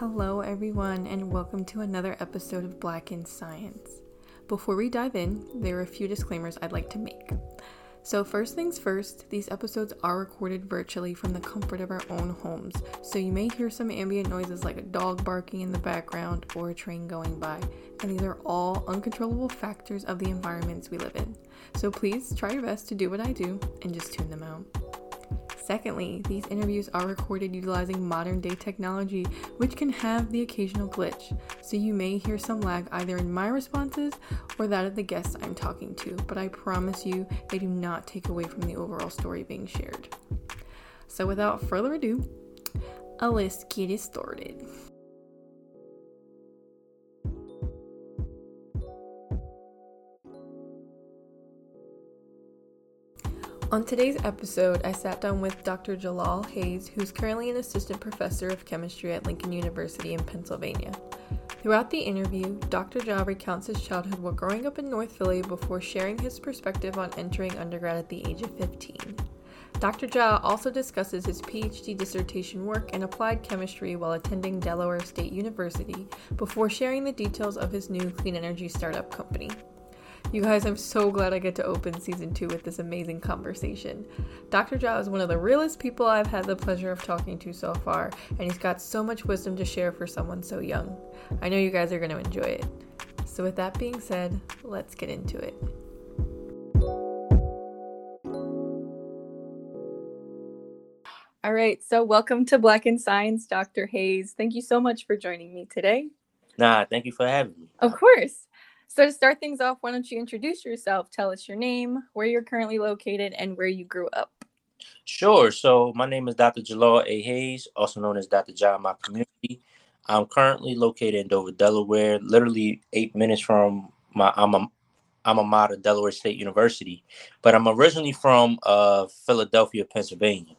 Hello, everyone, and welcome to another episode of Black in Science. Before we dive in, there are a few disclaimers I'd like to make. So, first things first, these episodes are recorded virtually from the comfort of our own homes, so you may hear some ambient noises like a dog barking in the background or a train going by, and these are all uncontrollable factors of the environments we live in. So, please try your best to do what I do and just tune them out. Secondly, these interviews are recorded utilizing modern day technology, which can have the occasional glitch, so you may hear some lag either in my responses or that of the guests I'm talking to, but I promise you they do not take away from the overall story being shared. So, without further ado, let's get it started. On today's episode, I sat down with Dr. Jalal Hayes, who's currently an assistant professor of chemistry at Lincoln University in Pennsylvania. Throughout the interview, Dr. Jha recounts his childhood while growing up in North Philly before sharing his perspective on entering undergrad at the age of 15. Dr. Jha also discusses his PhD dissertation work in applied chemistry while attending Delaware State University before sharing the details of his new clean energy startup company. You guys, I'm so glad I get to open season two with this amazing conversation. Dr. Jha is one of the realest people I've had the pleasure of talking to so far, and he's got so much wisdom to share for someone so young. I know you guys are going to enjoy it. So, with that being said, let's get into it. All right, so welcome to Black in Science, Dr. Hayes. Thank you so much for joining me today. Nah, thank you for having me. Of course. So, to start things off, why don't you introduce yourself? Tell us your name, where you're currently located, and where you grew up. Sure. So, my name is Dr. Jalal A. Hayes, also known as Dr. In my community. I'm currently located in Dover, Delaware, literally eight minutes from my alma, alma mater, Delaware State University. But I'm originally from uh, Philadelphia, Pennsylvania.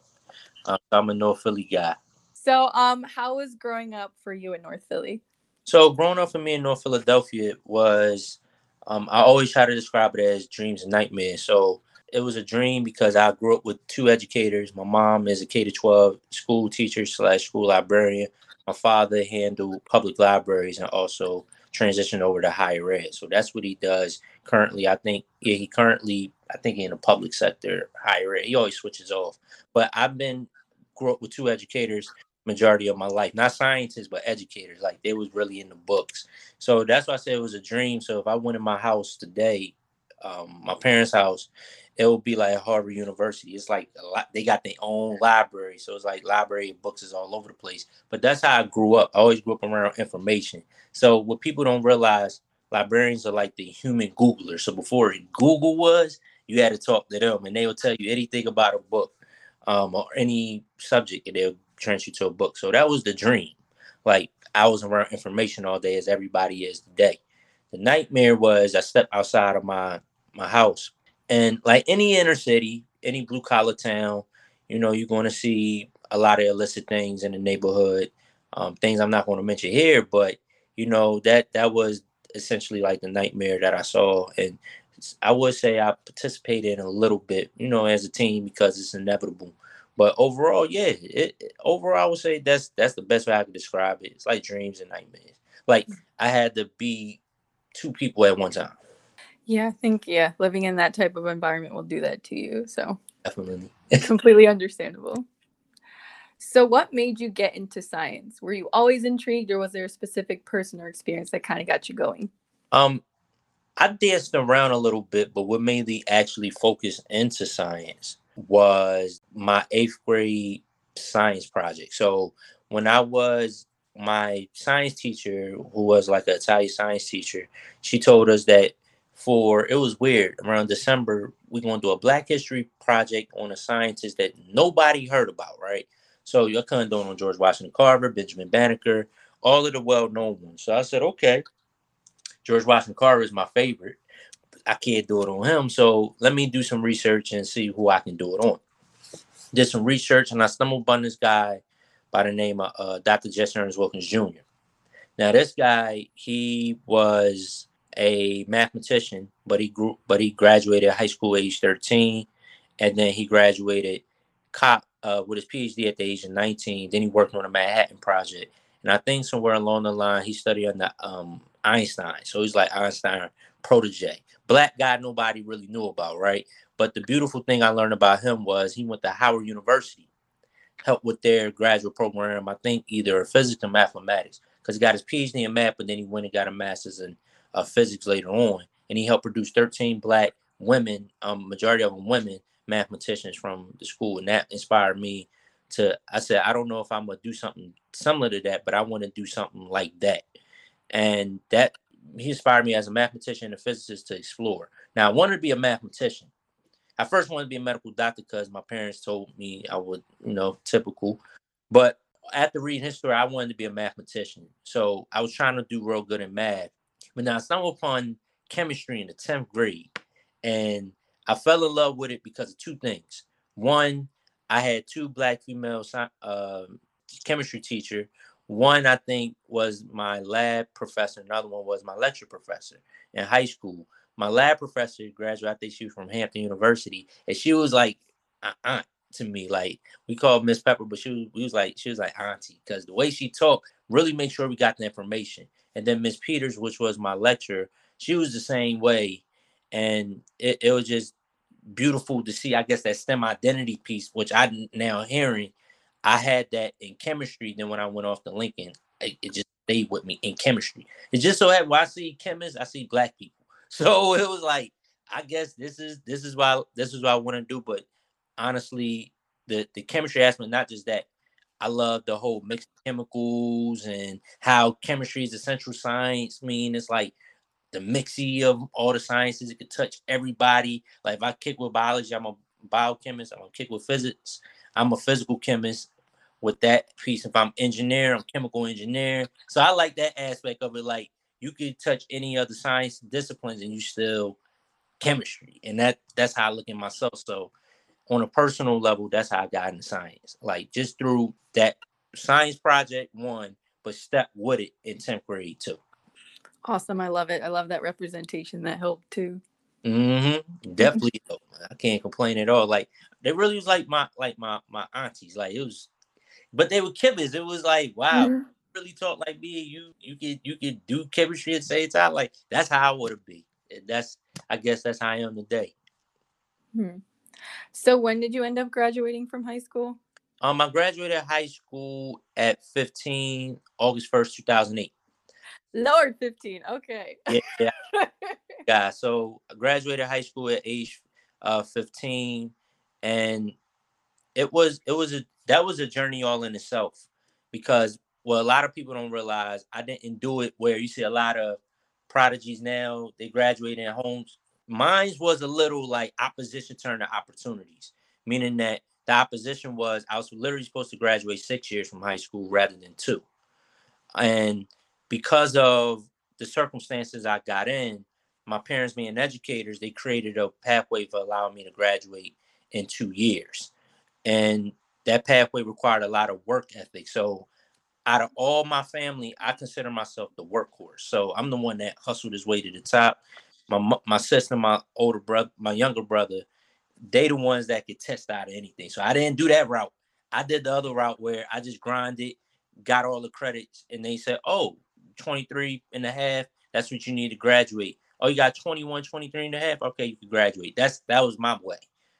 Uh, I'm a North Philly guy. So, um, how was growing up for you in North Philly? So growing up for me in North Philadelphia was, um, I always try to describe it as dreams and nightmares. So it was a dream because I grew up with two educators. My mom is a K to 12 school teacher slash school librarian. My father handled public libraries and also transitioned over to higher ed. So that's what he does currently. I think yeah, he currently I think in the public sector higher ed. He always switches off. But I've been grew up with two educators majority of my life. Not scientists, but educators. Like they was really in the books. So that's why I said it was a dream. So if I went in my house today, um, my parents' house, it would be like Harvard University. It's like a lot, they got their own library. So it's like library books is all over the place. But that's how I grew up. I always grew up around information. So what people don't realize, librarians are like the human Googler. So before Google was, you had to talk to them and they will tell you anything about a book um, or any subject and they'll turns you to a book. So that was the dream. Like I was around information all day as everybody is today. The nightmare was I stepped outside of my my house and like any inner city, any blue collar town, you know, you're going to see a lot of illicit things in the neighborhood. Um, things I'm not going to mention here, but you know that that was essentially like the nightmare that I saw, and I would say I participated in a little bit, you know, as a team because it's inevitable. But overall, yeah, it, it, overall I would say that's that's the best way I can describe it. It's like dreams and nightmares. Like mm. I had to be two people at one time. Yeah, I think yeah, living in that type of environment will do that to you. So definitely It's completely understandable. So, what made you get into science? Were you always intrigued, or was there a specific person or experience that kind of got you going? Um, I danced around a little bit, but what made me actually focus into science was my eighth grade science project. So when I was my science teacher, who was like an Italian science teacher, she told us that for it was weird around December we're going to do a Black History project on a scientist that nobody heard about, right? So you're kind of on George Washington Carver, Benjamin Banneker, all of the well-known ones. So I said, okay, George Washington Carver is my favorite. I can't do it on him. So let me do some research and see who I can do it on. Did some research and I stumbled upon this guy by the name of uh, Dr. Jesse Ernest Wilkins Jr. Now this guy, he was a mathematician, but he grew, but he graduated high school age 13, and then he graduated cop uh, with his PhD at the age of 19. Then he worked on a Manhattan project, and I think somewhere along the line he studied under um, Einstein. So he's like Einstein protege. Black guy nobody really knew about, right? But the beautiful thing I learned about him was he went to Howard University, helped with their graduate program. I think either physics or mathematics, because he got his PhD in math, but then he went and got a master's in uh, physics later on, and he helped produce 13 black women, um, majority of them women, mathematicians from the school, and that inspired me to. I said, I don't know if I'm gonna do something similar to that, but I want to do something like that, and that he inspired me as a mathematician and a physicist to explore. Now, I wanted to be a mathematician. I first wanted to be a medical doctor because my parents told me I would, you know, typical. But after reading history, I wanted to be a mathematician. So I was trying to do real good in math. But now I stumbled upon chemistry in the 10th grade. And I fell in love with it because of two things. One, I had two black female uh, chemistry teacher. One, I think, was my lab professor. Another one was my lecture professor in high school. My lab professor graduated. I think she was from Hampton University, and she was like aunt to me. Like we called Miss Pepper, but she was, we was like she was like auntie because the way she talked really made sure we got the information. And then Miss Peters, which was my lecturer, she was the same way and it, it was just beautiful to see. I guess that STEM identity piece, which I now hearing, I had that in chemistry. Then when I went off to Lincoln, it, it just stayed with me in chemistry. It just so happened when I see chemists, I see black people. So it was like, I guess this is this is why this is what I want to do. But honestly, the the chemistry aspect, not just that. I love the whole mixed chemicals and how chemistry is essential science. I mean, it's like the mixy of all the sciences. It could touch everybody. Like if I kick with biology, I'm a biochemist. I'm gonna kick with physics. I'm a physical chemist with that piece. If I'm engineer, I'm chemical engineer. So I like that aspect of it. Like you could touch any other science disciplines and you still chemistry. And that that's how I look at myself. So on a personal level, that's how I got into science. Like just through that science project one, but step with it in 10th grade too. Awesome. I love it. I love that representation that helped too. Mm-hmm. Definitely. I can't complain at all. Like they really was like my like my my aunties. Like it was, but they were chemists. It was like wow, mm-hmm. really talk like me. You you could you could do chemistry at the same time. Like that's how I would have been. That's I guess that's how I am today. Hmm. So when did you end up graduating from high school? Um, I graduated high school at 15 August 1st, 2008. Lord, 15. Okay. Yeah. Yeah. yeah. So I graduated high school at age uh 15 and it was it was a that was a journey all in itself because well a lot of people don't realize I didn't do it where you see a lot of prodigies now they graduate in homes mine was a little like opposition turn to opportunities meaning that the opposition was I was literally supposed to graduate six years from high school rather than two and because of the circumstances I got in, my parents being educators, they created a pathway for allowing me to graduate in two years. And that pathway required a lot of work ethic. So out of all my family, I consider myself the workhorse. So I'm the one that hustled his way to the top. My my sister, my older brother, my younger brother, they the ones that could test out of anything. So I didn't do that route. I did the other route where I just grinded, got all the credits, and they said, "Oh, 23 and a half, that's what you need to graduate. Oh, you got 21, 23 and a half. Okay, you can graduate. That's that was my way.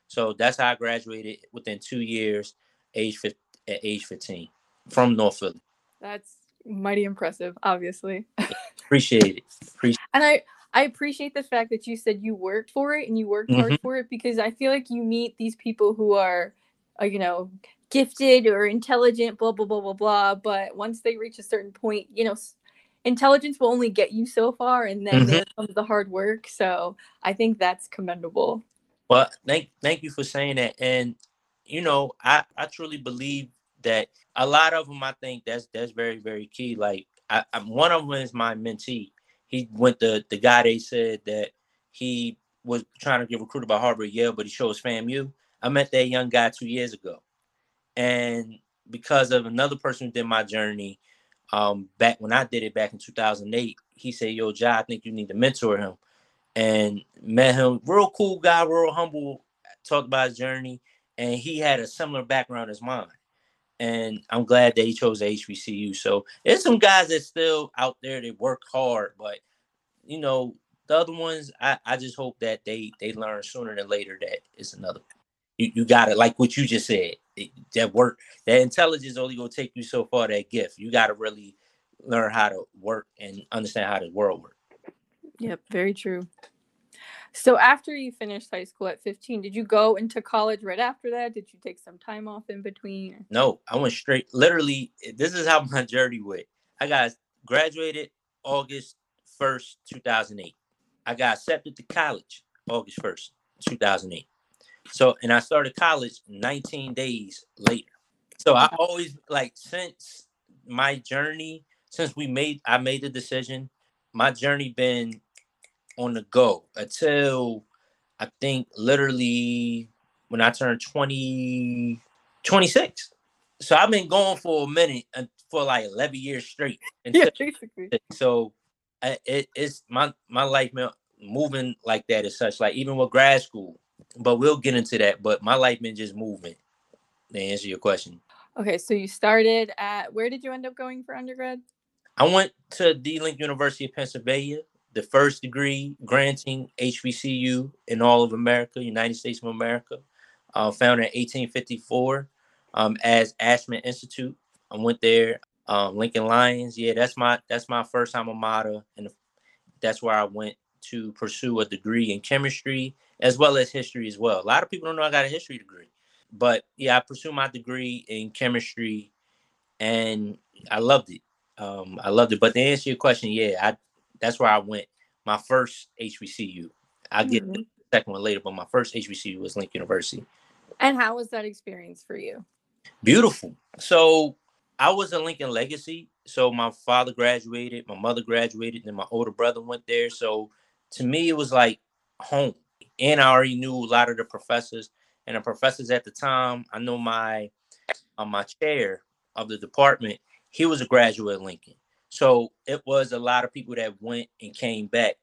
So that's how I graduated within two years, age 15, at age 15 from North Philly. That's mighty impressive, obviously. appreciate it. Appreciate and I I appreciate the fact that you said you worked for it and you worked mm-hmm. hard for it because I feel like you meet these people who are, uh, you know, gifted or intelligent, blah blah blah blah blah. But once they reach a certain point, you know, intelligence will only get you so far and then mm-hmm. there comes the hard work so i think that's commendable well thank thank you for saying that and you know i i truly believe that a lot of them i think that's that's very very key like I, I one of them is my mentee he went the the guy they said that he was trying to get recruited by harvard yale but he chose famu i met that young guy two years ago and because of another person who did my journey um, back when I did it back in 2008, he said, "Yo, Jai, I think you need to mentor him." And met him, real cool guy, real humble. Talked about his journey, and he had a similar background as mine. and I'm glad that he chose HBCU. So there's some guys that still out there that work hard, but you know the other ones, I, I just hope that they they learn sooner than later that it's another. You, you got it like what you just said. It, that work, that intelligence only gonna take you so far. That gift, you got to really learn how to work and understand how the world works. Yep, very true. So after you finished high school at 15, did you go into college right after that? Did you take some time off in between? No, I went straight. Literally, this is how my journey went. I got graduated August 1st, 2008. I got accepted to college August 1st, 2008. So, and I started college 19 days later. So I always like since my journey, since we made I made the decision, my journey been on the go until I think literally when I turned 20, 26. So I've been going for a minute and for like 11 years straight. yeah, basically. So it, it's my my life moving like that as such. Like even with grad school, but we'll get into that. But my life been just moving. To answer your question. Okay, so you started at where did you end up going for undergrad? I went to D Link University of Pennsylvania the first degree granting HBCU in all of America, United States of America, uh, founded in 1854 um, as Ashmun Institute. I went there, um, Lincoln Lions. Yeah, that's my that's my first alma mater, and that's where I went to pursue a degree in chemistry as well as history as well. A lot of people don't know I got a history degree, but yeah, I pursued my degree in chemistry, and I loved it. Um, I loved it. But to answer your question, yeah, I that's where I went. My first HBCU. I'll get mm-hmm. the second one later, but my first HBCU was Lincoln University. And how was that experience for you? Beautiful. So I was a Lincoln legacy. So my father graduated, my mother graduated, and my older brother went there. So to me, it was like home. And I already knew a lot of the professors and the professors at the time. I know my uh, my chair of the department. He was a graduate of Lincoln. So it was a lot of people that went and came back,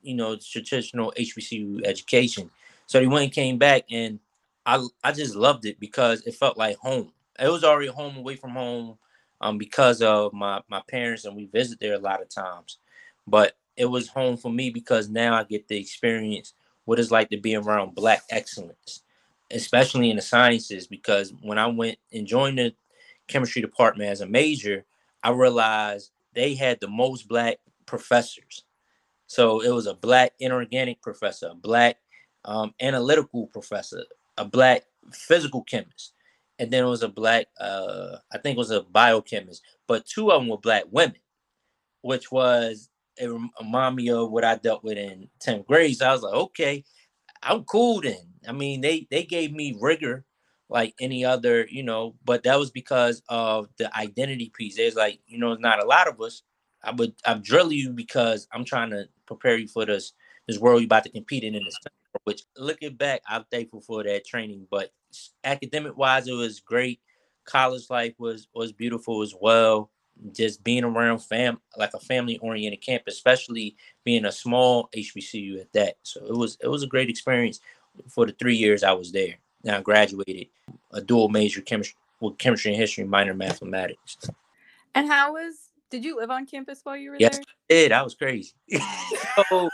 you know, traditional HBCU education. So they went and came back, and I I just loved it because it felt like home. It was already home away from home, um, because of my my parents, and we visit there a lot of times. But it was home for me because now I get the experience what it's like to be around Black excellence, especially in the sciences. Because when I went and joined the chemistry department as a major, I realized they had the most black professors. So it was a black inorganic professor, a black um, analytical professor, a black physical chemist, and then it was a black, uh, I think it was a biochemist, but two of them were black women, which was it reminded me of what I dealt with in 10th grade. So I was like, okay, I'm cool then. I mean, they they gave me rigor like any other, you know, but that was because of the identity piece. There's like, you know, it's not a lot of us. I would I'm drilling you because I'm trying to prepare you for this this world you're about to compete in in summer, which looking back, I'm thankful for that training. But academic wise, it was great. College life was was beautiful as well. Just being around fam like a family oriented camp, especially being a small HBCU at that. So it was it was a great experience for the three years I was there now graduated a dual major chemistry with chemistry and history, minor mathematics. And how was? Did you live on campus while you were yes, there? Yes, I did. I was crazy. so,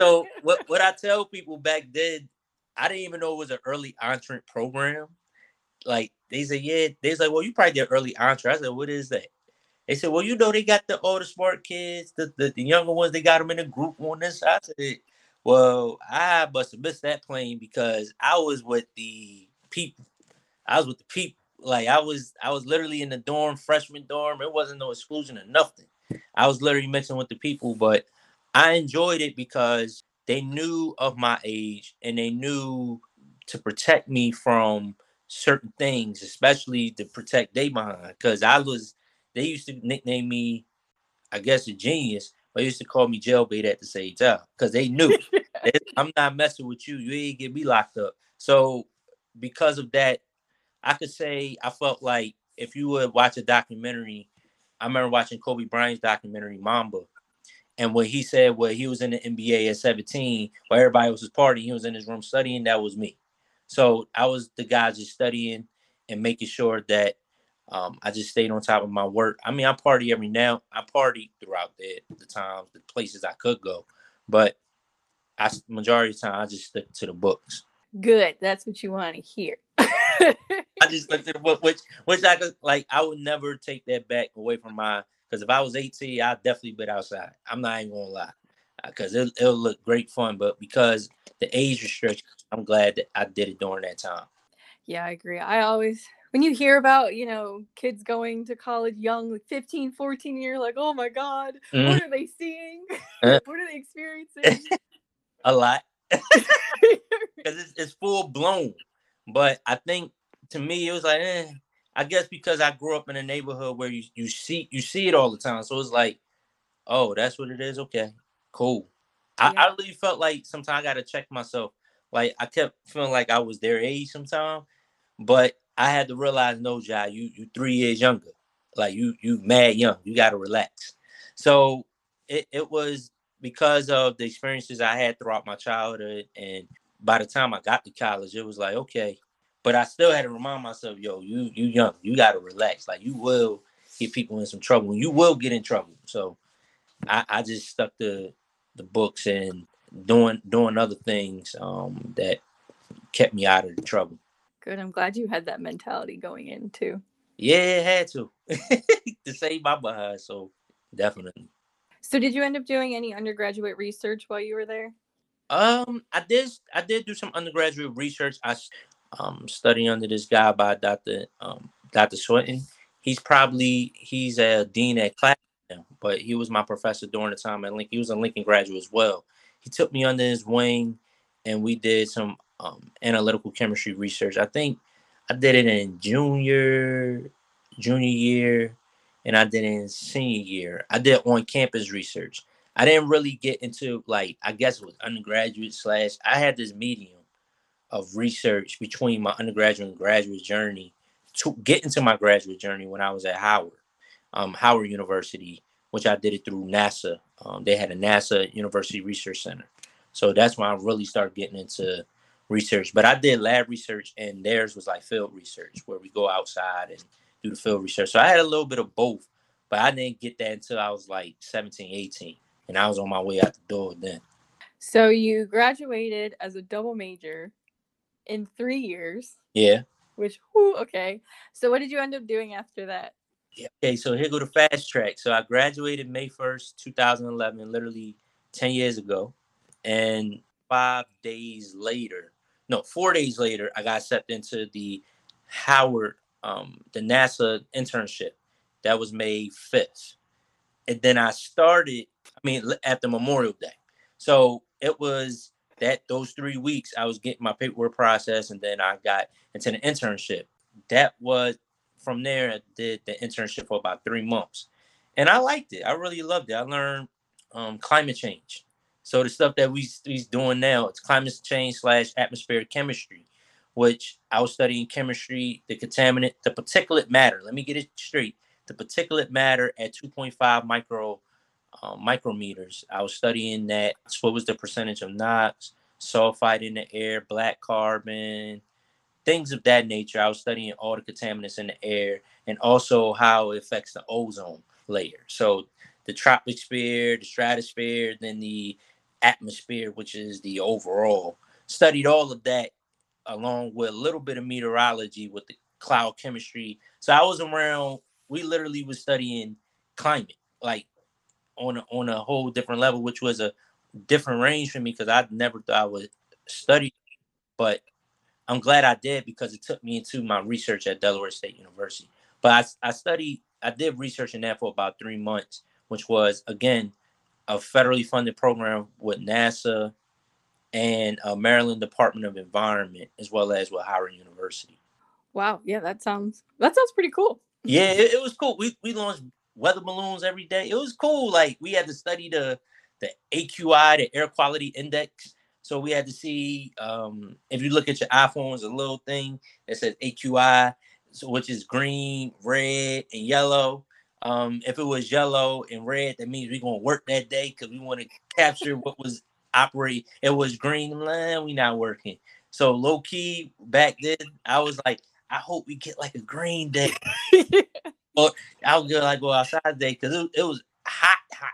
so what? What I tell people back then, I didn't even know it was an early entrant program. Like they said, yeah. They was like, well, you probably did early entrant. I said, what is that? They said, well, you know, they got the older smart kids, the, the, the younger ones, they got them in a group on this. I said, well, I must have missed that plane because I was with the people. I was with the people. Like I was, I was literally in the dorm, freshman dorm. It wasn't no exclusion or nothing. I was literally mixing with the people, but I enjoyed it because they knew of my age and they knew to protect me from certain things, especially to protect they behind. Because I was, they used to nickname me, I guess, a genius they used to call me jailbait at the same time because they knew I'm not messing with you. You ain't get me locked up. So because of that, I could say I felt like if you would watch a documentary, I remember watching Kobe Bryant's documentary Mamba, and when he said well he was in the NBA at 17, where everybody was partying, he was in his room studying. That was me. So I was the guy just studying and making sure that Um, I just stayed on top of my work. I mean, I party every now. I party throughout the the times, the places I could go, but I majority of the time I just stick to the books. Good. That's what you want to hear. I just looked at the book, which which I could like. I would never take that back away from my. Because if I was 18, I'd definitely been outside. I'm not even gonna lie, because uh, it, it'll look great fun. But because the age restriction, I'm glad that I did it during that time. Yeah, I agree. I always when you hear about you know kids going to college young like 15 14 you're like oh my god mm-hmm. what are they seeing uh, what are they experiencing a lot because it's, it's, full blown but i think to me it was like eh. i guess because i grew up in a neighborhood where you, you see you see it all the time so it's like oh that's what it is okay cool yeah. I, I really felt like sometimes i gotta check myself like i kept feeling like i was their age sometimes but I had to realize, no, Jai, you you three years younger. Like you you mad young. You gotta relax. So it, it was because of the experiences I had throughout my childhood. And by the time I got to college, it was like, okay. But I still had to remind myself, yo, you you young, you gotta relax. Like you will get people in some trouble. and You will get in trouble. So I, I just stuck to the books and doing doing other things um, that kept me out of the trouble. Good. I'm glad you had that mentality going in too. Yeah, it had to to save my behind. So definitely. So did you end up doing any undergraduate research while you were there? Um, I did. I did do some undergraduate research. I um studying under this guy by Dr. Um Dr. Swinton. He's probably he's a dean at class, but he was my professor during the time at Lincoln. He was a Lincoln graduate as well. He took me under his wing, and we did some um, analytical chemistry research. I think I did it in junior junior year, and I did it in senior year. I did on campus research. I didn't really get into like I guess it was undergraduate slash. I had this medium of research between my undergraduate and graduate journey to get into my graduate journey when I was at Howard, um, Howard University, which I did it through NASA. Um, they had a NASA University Research Center, so that's when I really started getting into research. But I did lab research, and theirs was like field research, where we go outside and do the field research. So I had a little bit of both, but I didn't get that until I was like 17, 18, and I was on my way out the door then. So you graduated as a double major in three years. Yeah. Which, whew, okay. So what did you end up doing after that? Yeah. Okay, so here go the fast track. So I graduated May 1st, 2011, literally 10 years ago. And five days later, no, four days later, I got accepted into the Howard, um, the NASA internship. That was May 5th. And then I started, I mean, at the Memorial Day. So it was that those three weeks I was getting my paperwork processed and then I got into the internship. That was from there, I did the internship for about three months. And I liked it. I really loved it. I learned um, climate change. So the stuff that we he's doing now, it's climate change slash atmospheric chemistry, which I was studying chemistry, the contaminant, the particulate matter. Let me get it straight. The particulate matter at 2.5 micro uh, micrometers. I was studying that. What was the percentage of NOx, sulfide in the air, black carbon, things of that nature. I was studying all the contaminants in the air and also how it affects the ozone layer. So the troposphere, the stratosphere, then the atmosphere, which is the overall. Studied all of that along with a little bit of meteorology with the cloud chemistry. So I was around. We literally was studying climate, like on a, on a whole different level, which was a different range for me because I never thought I would study. But I'm glad I did because it took me into my research at Delaware State University. But I, I studied, I did research in that for about three months, which was again a federally funded program with NASA and uh, Maryland Department of Environment, as well as with Howard University. Wow, yeah, that sounds that sounds pretty cool. Yeah, it, it was cool. We we launched weather balloons every day. It was cool. Like we had to study the the AQI, the air quality index. So we had to see um, if you look at your iPhone, it's a little thing that says AQI, so which is green, red, and yellow. Um, if it was yellow and red, that means we're gonna work that day because we want to capture what was operating. It was green line, we not working. So low key back then, I was like, I hope we get like a green day. or I was gonna like go outside today because it, it was hot, hot.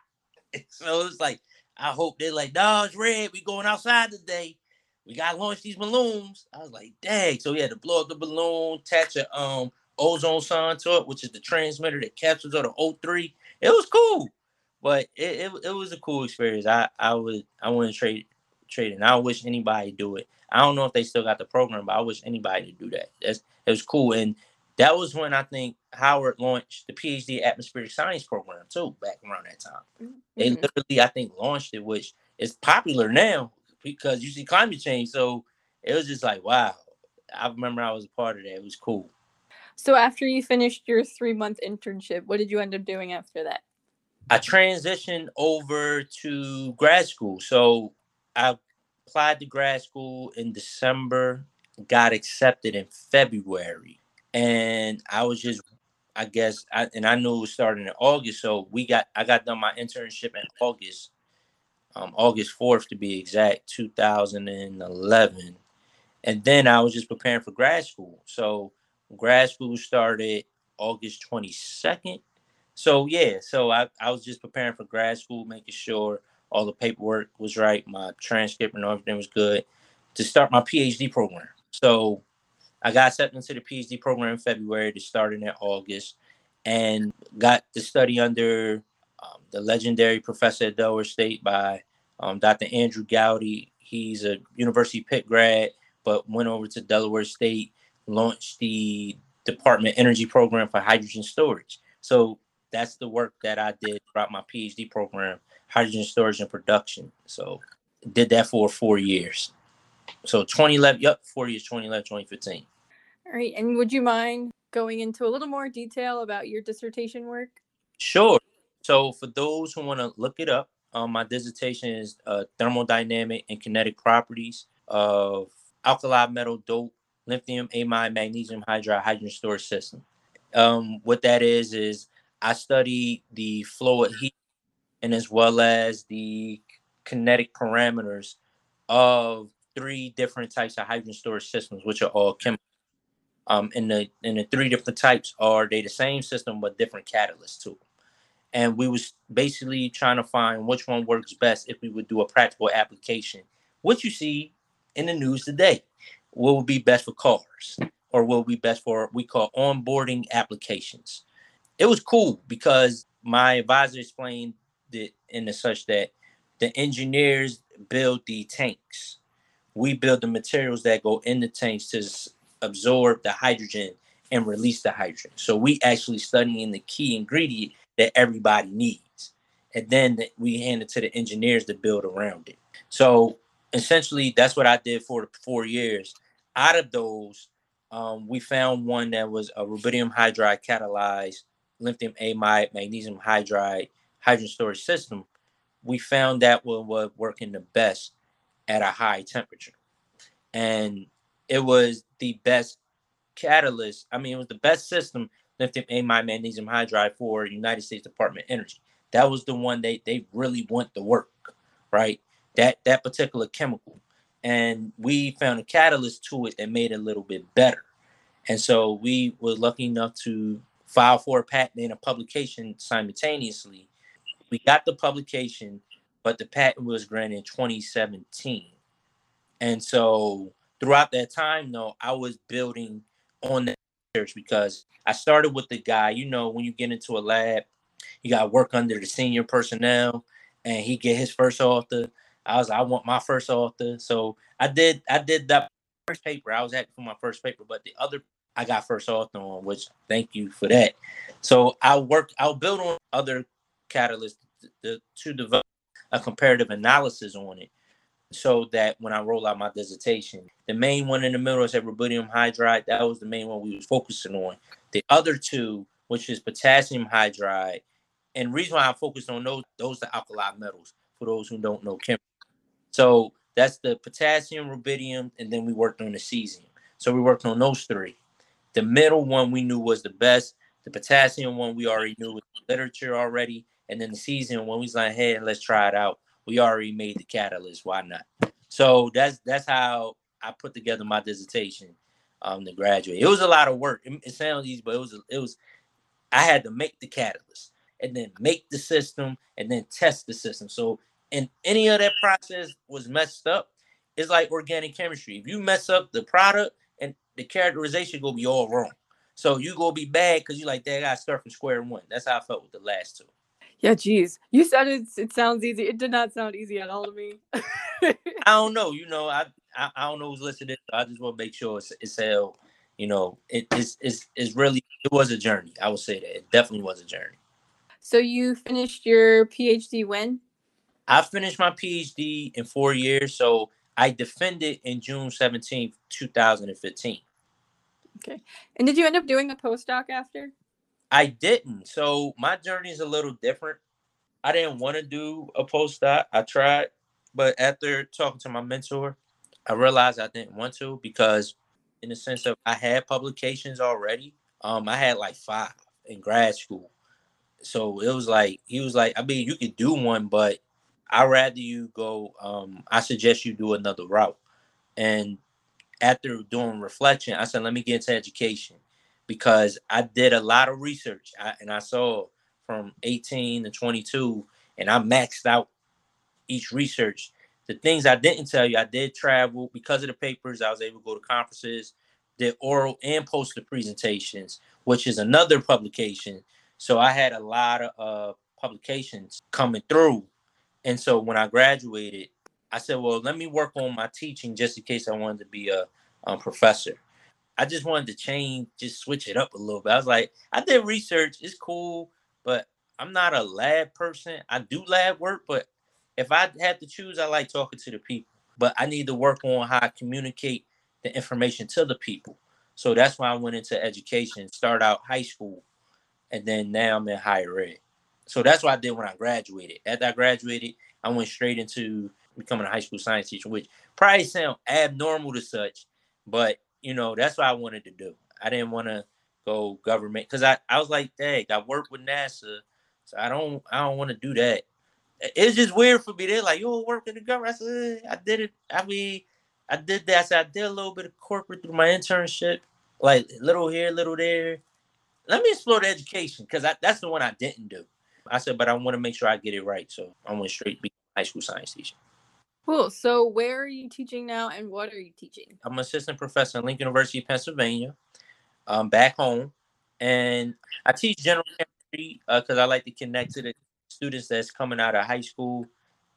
So it was like, I hope they're like, no, it's red. We going outside today. We gotta launch these balloons. I was like, dang. So we had to blow up the balloon, attach a um ozonesonde to it, which is the transmitter that captures all the O3. It was cool, but it, it, it was a cool experience. I I would I wouldn't trade trade it. And I wish anybody do it. I don't know if they still got the program, but I wish anybody to do that. That's it was cool. And that was when I think Howard launched the PhD atmospheric science program too, back around that time. Mm-hmm. They literally, I think, launched it, which is popular now because you see climate change. So it was just like, wow. I remember I was a part of that. It was cool. So after you finished your three month internship, what did you end up doing after that? I transitioned over to grad school. So I applied to grad school in December, got accepted in February. And I was just, I guess, I, and I knew it was starting in August. So we got, I got done my internship in August, um, August 4th to be exact, 2011. And then I was just preparing for grad school. So grad school started August 22nd. So yeah, so I, I was just preparing for grad school, making sure all the paperwork was right, my transcript and everything was good to start my PhD program. So I got accepted into the PhD program in February to start in August and got to study under um, the legendary professor at Delaware State by um, Dr. Andrew Goudy. He's a University Pitt grad, but went over to Delaware State, launched the Department Energy Program for Hydrogen Storage. So that's the work that I did throughout my PhD program, hydrogen storage and production. So did that for four years. So 2011, yep, four years, 2011, 2015. All right. And would you mind going into a little more detail about your dissertation work? Sure. So for those who want to look it up, um, my dissertation is uh, thermodynamic and kinetic properties of alkali metal dope, lithium amide, magnesium hydride hydrogen storage system. Um, what that is is I study the flow of heat and as well as the kinetic parameters of three different types of hydrogen storage systems, which are all chemical. Um, and the and the three different types are they the same system but different catalysts too. And we was basically trying to find which one works best if we would do a practical application. What you see in the news today, what would be best for cars, or what would be best for we call onboarding applications it was cool because my advisor explained it in the such that the engineers build the tanks. We build the materials that go in the tanks to absorb the hydrogen and release the hydrogen. So we actually studying the key ingredient that everybody needs. And then we hand it to the engineers to build around it. So essentially that's what I did for the four years. Out of those, um, we found one that was a rubidium hydride catalyzed lithium amide, magnesium hydride, hydrogen storage system, we found that one was working the best at a high temperature. And it was the best catalyst. I mean, it was the best system, lithium amide, magnesium hydride for United States Department of Energy. That was the one they, they really want to work, right? That that particular chemical. And we found a catalyst to it that made it a little bit better. And so we were lucky enough to file for a patent and a publication simultaneously. We got the publication, but the patent was granted in 2017. And so throughout that time, though, I was building on that research because I started with the guy, you know, when you get into a lab, you got to work under the senior personnel and he get his first author. I was, I want my first author. So I did, I did that first paper. I was happy for my first paper, but the other I got first author on, which thank you for that. So I'll work, I'll build on other catalysts to, to develop a comparative analysis on it so that when I roll out my dissertation, the main one in the middle is that rubidium hydride. That was the main one we was focusing on. The other two, which is potassium hydride, and reason why I focused on those, those are alkali metals for those who don't know chemistry. So that's the potassium, rubidium, and then we worked on the cesium. So we worked on those three. The middle one we knew was the best. The potassium one we already knew was literature already. And then the cesium one we was like, hey, let's try it out. We already made the catalyst. Why not? So that's that's how I put together my dissertation. um, to graduate. It was a lot of work. It, it sounds easy, but it was it was. I had to make the catalyst and then make the system and then test the system. So, and any of that process was messed up. It's like organic chemistry. If you mess up the product and the characterization, gonna be all wrong. So you gonna be bad because you like that. Gotta start from square one. That's how I felt with the last two. Yeah, geez. You said it. It sounds easy. It did not sound easy at all to me. I don't know. You know, I I, I don't know who's listening. I just want to make sure it's, it's hell. You know, it, it's it's it's really it was a journey. I would say that it definitely was a journey. So you finished your PhD when? I finished my PhD in four years. So I defended in June 17th, 2015. Okay. And did you end up doing a postdoc after? I didn't. So my journey is a little different. I didn't want to do a postdoc. I tried, but after talking to my mentor, I realized I didn't want to because, in the sense of I had publications already. Um, I had like five in grad school, so it was like he was like, I mean, you could do one, but I'd rather you go. Um, I suggest you do another route. And after doing reflection, I said, let me get into education because I did a lot of research I, and I saw from 18 to 22, and I maxed out each research. The things I didn't tell you, I did travel because of the papers. I was able to go to conferences, did oral and poster presentations, which is another publication. So I had a lot of uh, publications coming through. And so when I graduated, I said, well, let me work on my teaching just in case I wanted to be a, a professor. I just wanted to change, just switch it up a little bit. I was like, I did research, it's cool, but I'm not a lab person. I do lab work, but if I had to choose, I like talking to the people. But I need to work on how I communicate the information to the people. So that's why I went into education, start out high school, and then now I'm in higher ed. So that's what I did when I graduated. After I graduated, I went straight into becoming a high school science teacher, which probably sound abnormal to such, but you know, that's what I wanted to do. I didn't want to go government because I, I was like, dang, I worked with NASA, so I don't I don't want to do that. It's just weird for me. They're like, you work in the government. I said, eh, I did it. I mean, I did that. I said I did a little bit of corporate through my internship, like little here, little there. Let me explore the education because that's the one I didn't do. I said, but I want to make sure I get it right. So I went straight to be high school science teacher. Cool. So where are you teaching now and what are you teaching? I'm an assistant professor at Lincoln University of Pennsylvania, um, back home. And I teach general chemistry because uh, I like to connect to the students that's coming out of high school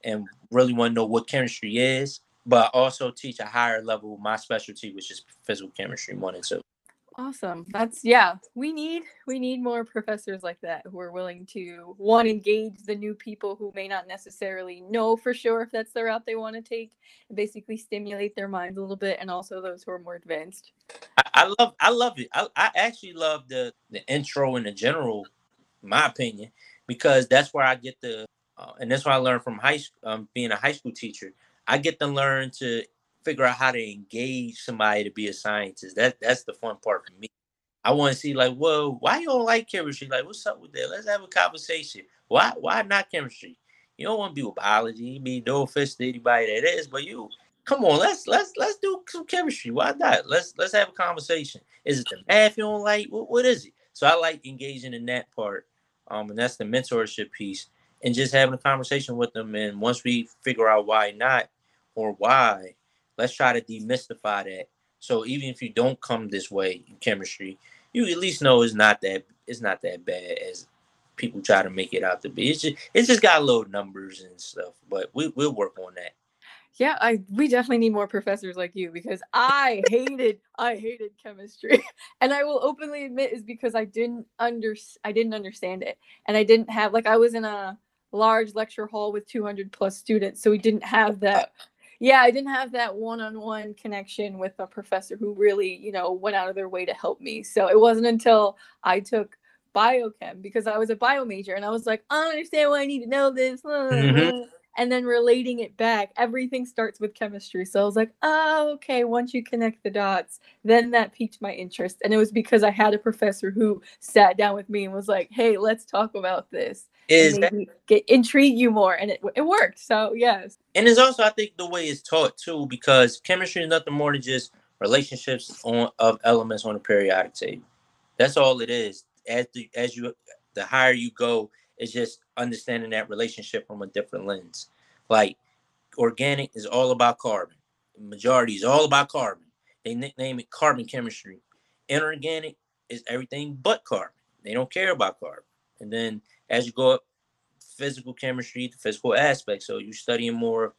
and really want to know what chemistry is. But I also teach a higher level, my specialty, which is physical chemistry one and two. Awesome. That's yeah. We need we need more professors like that who are willing to one engage the new people who may not necessarily know for sure if that's the route they want to take, and basically stimulate their minds a little bit, and also those who are more advanced. I, I love I love it. I, I actually love the the intro and the general, my opinion, because that's where I get the uh, and that's why I learned from high um, being a high school teacher. I get to learn to figure out how to engage somebody to be a scientist. That that's the fun part for me. I want to see like, whoa, why you don't like chemistry? Like, what's up with that? Let's have a conversation. Why why not chemistry? You don't want to be with biology. You mean no offense to anybody that is, but you come on, let's let's let's do some chemistry. Why not? Let's let's have a conversation. Is it the math you don't like? What, what is it? So I like engaging in that part. Um, and that's the mentorship piece. And just having a conversation with them. And once we figure out why not or why, let's try to demystify that. So even if you don't come this way in chemistry, you at least know it's not that it's not that bad as people try to make it out to be. It's just it's just got low numbers and stuff, but we we'll work on that. Yeah, I we definitely need more professors like you because I hated I hated chemistry. And I will openly admit is because I didn't under I didn't understand it. And I didn't have like I was in a large lecture hall with 200 plus students, so we didn't have that yeah, I didn't have that one-on-one connection with a professor who really, you know, went out of their way to help me. So it wasn't until I took biochem because I was a bio major and I was like, I don't understand why I need to know this. Mm-hmm. And then relating it back, everything starts with chemistry. So I was like, oh, okay. Once you connect the dots, then that piqued my interest. And it was because I had a professor who sat down with me and was like, hey, let's talk about this is that, get intrigue you more and it, it worked so yes and it's also i think the way it's taught too because chemistry is nothing more than just relationships on of elements on a periodic table. That's all it is. As the as you the higher you go, it's just understanding that relationship from a different lens. Like organic is all about carbon. Majority is all about carbon. They nickname it carbon chemistry. Inorganic is everything but carbon. They don't care about carbon. And then as you go up, physical chemistry, the physical aspect. So you're studying more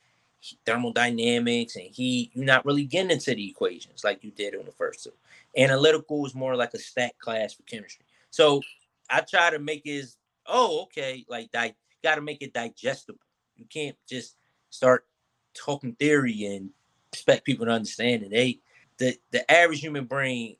thermodynamics and heat. You're not really getting into the equations like you did in the first two. Analytical is more like a stat class for chemistry. So I try to make it oh, okay, like di- got to make it digestible. You can't just start talking theory and expect people to understand it. They the the average human brain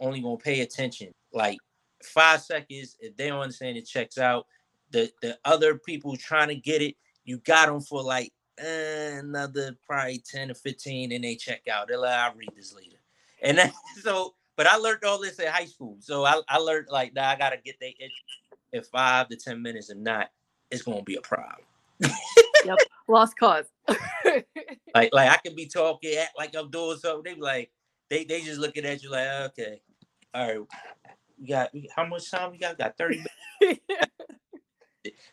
only gonna pay attention like five seconds. If they don't understand it, checks out. The the other people trying to get it, you got them for like eh, another probably 10 or 15 and they check out. They're like, I'll read this later. And then, so, but I learned all this in high school. So I, I learned like, nah, I got to get the in five to 10 minutes. If not, it's going to be a problem. yep. Lost cause. like, like I can be talking, act like I'm doing something. They be like, they, they just looking at you like, okay, all right, we got, how much time we got? We got 30 minutes.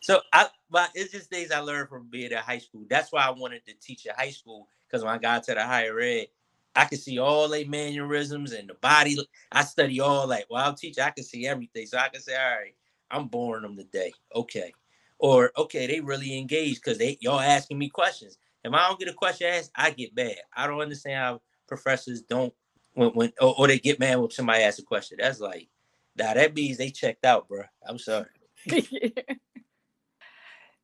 so I, but it's just things I learned from being at high school. That's why I wanted to teach at high school because when I got to the higher ed, I could see all their mannerisms and the body. I study all like while I'm teaching, I can see everything. So I can say, all right, I'm boring them today. Okay. Or okay, they really engaged because they y'all asking me questions. If I don't get a question asked, I get bad. I don't understand how professors don't when when or, or they get mad when somebody asks a question. That's like, nah, that means they checked out, bro. I'm sorry.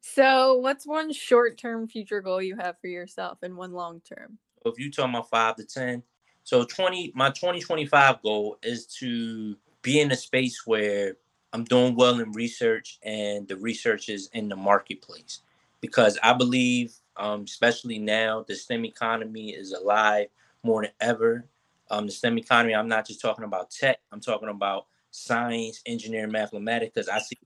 So, what's one short term future goal you have for yourself and one long term? If you talk about five to 10, so 20, my 2025 goal is to be in a space where I'm doing well in research and the research is in the marketplace because I believe, um, especially now, the STEM economy is alive more than ever. Um, the STEM economy, I'm not just talking about tech, I'm talking about science, engineering, mathematics, because I see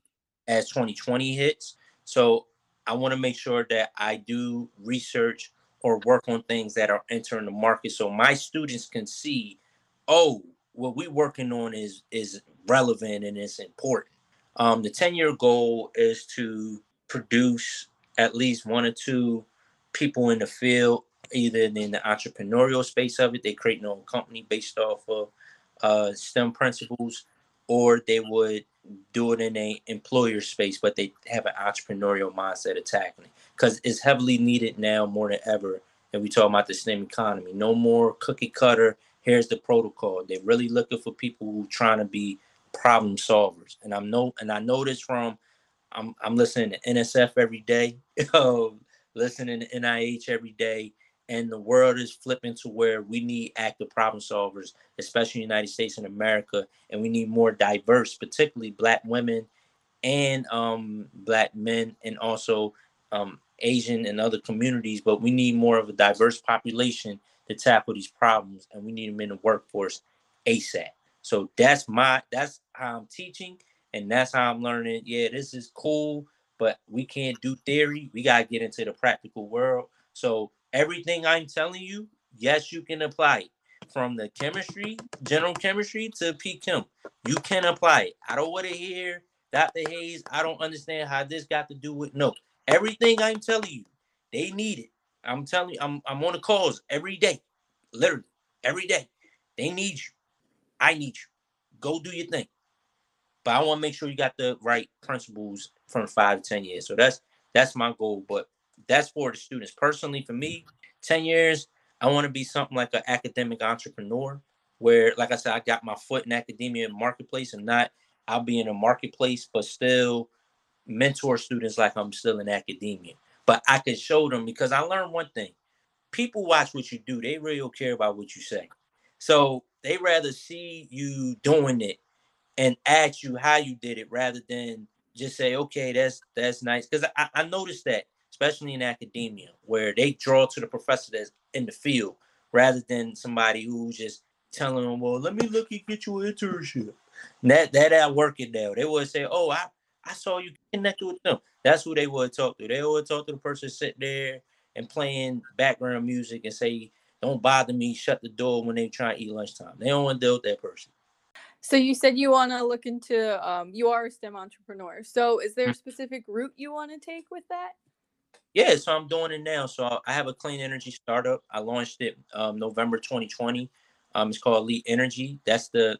as 2020 hits, so I want to make sure that I do research or work on things that are entering the market so my students can see, oh, what we're working on is is relevant and it's important. Um, the 10-year goal is to produce at least one or two people in the field, either in the entrepreneurial space of it, they create their own company based off of uh, STEM principles, or they would do it in a employer space, but they have an entrepreneurial mindset of tackling because it's heavily needed now more than ever. And we talk about the STEM economy. No more cookie cutter. Here's the protocol. They're really looking for people who trying to be problem solvers. And I'm no and I know this from I'm I'm listening to NSF every day, listening to NIH every day, and the world is flipping to where we need active problem solvers, especially in the United States and America, and we need more diverse, particularly Black women and um, Black men, and also um, Asian and other communities. But we need more of a diverse population to tackle these problems, and we need them in the workforce ASAP. So that's my that's how I'm teaching, and that's how I'm learning. Yeah, this is cool, but we can't do theory. We gotta get into the practical world. So everything I'm telling you, yes, you can apply it. From the chemistry, general chemistry to P Chem. You can apply it. I don't want to hear Dr. Hayes. I don't understand how this got to do with no. Everything I'm telling you, they need it. I'm telling you, I'm I'm on the calls every day. Literally, every day. They need you. I need you. Go do your thing. But I want to make sure you got the right principles from five to ten years. So that's that's my goal. But that's for the students. Personally, for me, 10 years, I want to be something like an academic entrepreneur where, like I said, I got my foot in academia and marketplace and not I'll be in a marketplace, but still mentor students like I'm still in academia. But I can show them because I learned one thing. People watch what you do. They really don't care about what you say. So they rather see you doing it and ask you how you did it rather than just say, okay, that's that's nice. Because I, I noticed that especially in academia, where they draw to the professor that's in the field rather than somebody who's just telling them, "Well, let me look and get you an internship." And that that at working now, they would say, "Oh, I I saw you connected with them." That's who they would talk to. They would talk to the person sitting there and playing background music and say, don't bother me, shut the door when they try to eat lunchtime. They don't want to deal with that person. So you said you want to look into um, you are a STEM entrepreneur. So is there a mm. specific route you want to take with that? Yeah, so I'm doing it now. So I have a clean energy startup. I launched it um, November 2020. Um, it's called Elyte Energy. That's the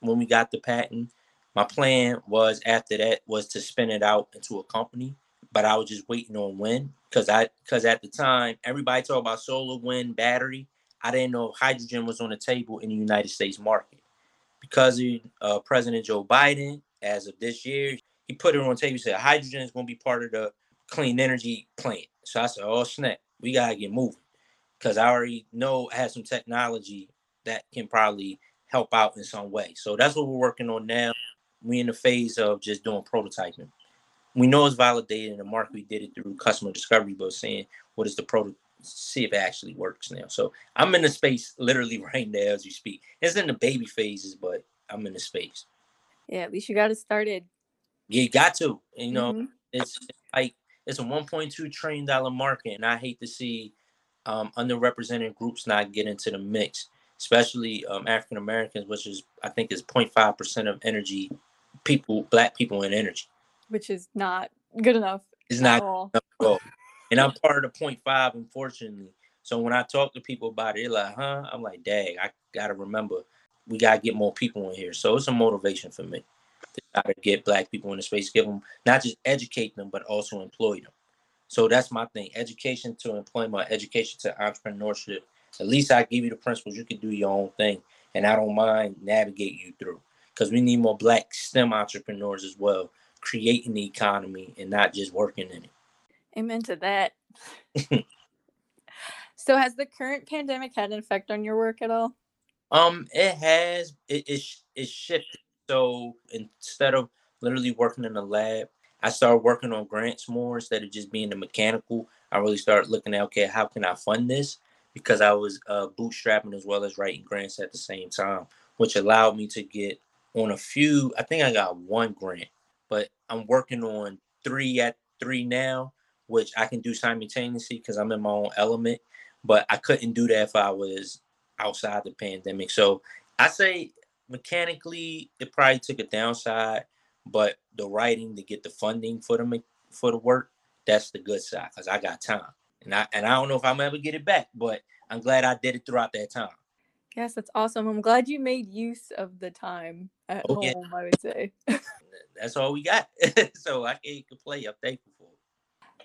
when we got the patent. My plan was after that was to spin it out into a company, but I was just waiting on when because I because at the time everybody talked about solar, wind, battery. I didn't know hydrogen was on the table in the United States market because of uh, President Joe Biden. As of this year, he put it on the table. He said hydrogen is going to be part of the clean energy plan. So I said, "Oh snap, we gotta get moving," because I already know I have some technology that can probably help out in some way. So that's what we're working on now. We in the phase of just doing prototyping. We know it's validated in the market. We did it through customer discovery, but saying what is the proto see if it actually works now. So I'm in the space literally right now as you speak. It's in the baby phases, but I'm in the space. Yeah, at least you got it started. You got to. You know, mm-hmm. it's like it's a 1.2 trillion dollar market, and I hate to see um, underrepresented groups not get into the mix, especially um, African Americans, which is I think is 0.5 percent of energy people, black people in energy, which is not good enough. It's not all. enough at all and I'm part of the 0.5, unfortunately. So when I talk to people about it, they're like, huh? I'm like, dang, I gotta remember we gotta get more people in here. So it's a motivation for me to try to get black people in the space, give them not just educate them, but also employ them. So that's my thing. Education to employment, education to entrepreneurship. At least I give you the principles. You can do your own thing. And I don't mind navigate you through. Because we need more black STEM entrepreneurs as well, creating the economy and not just working in it. Amen to that. so has the current pandemic had an effect on your work at all? Um, it has. It it, it shifted. So instead of literally working in the lab, I started working on grants more instead of just being the mechanical. I really started looking at okay, how can I fund this? Because I was uh, bootstrapping as well as writing grants at the same time, which allowed me to get on a few. I think I got one grant, but I'm working on three at three now which I can do simultaneously because I'm in my own element. But I couldn't do that if I was outside the pandemic. So I say mechanically, it probably took a downside, but the writing to get the funding for the for the work, that's the good side because I got time, and I and I don't know if I'm ever get it back, but I'm glad I did it throughout that time. Yes, that's awesome. I'm glad you made use of the time at oh, home. Yeah. I would say that's all we got, so I can't complain. I'm thankful for.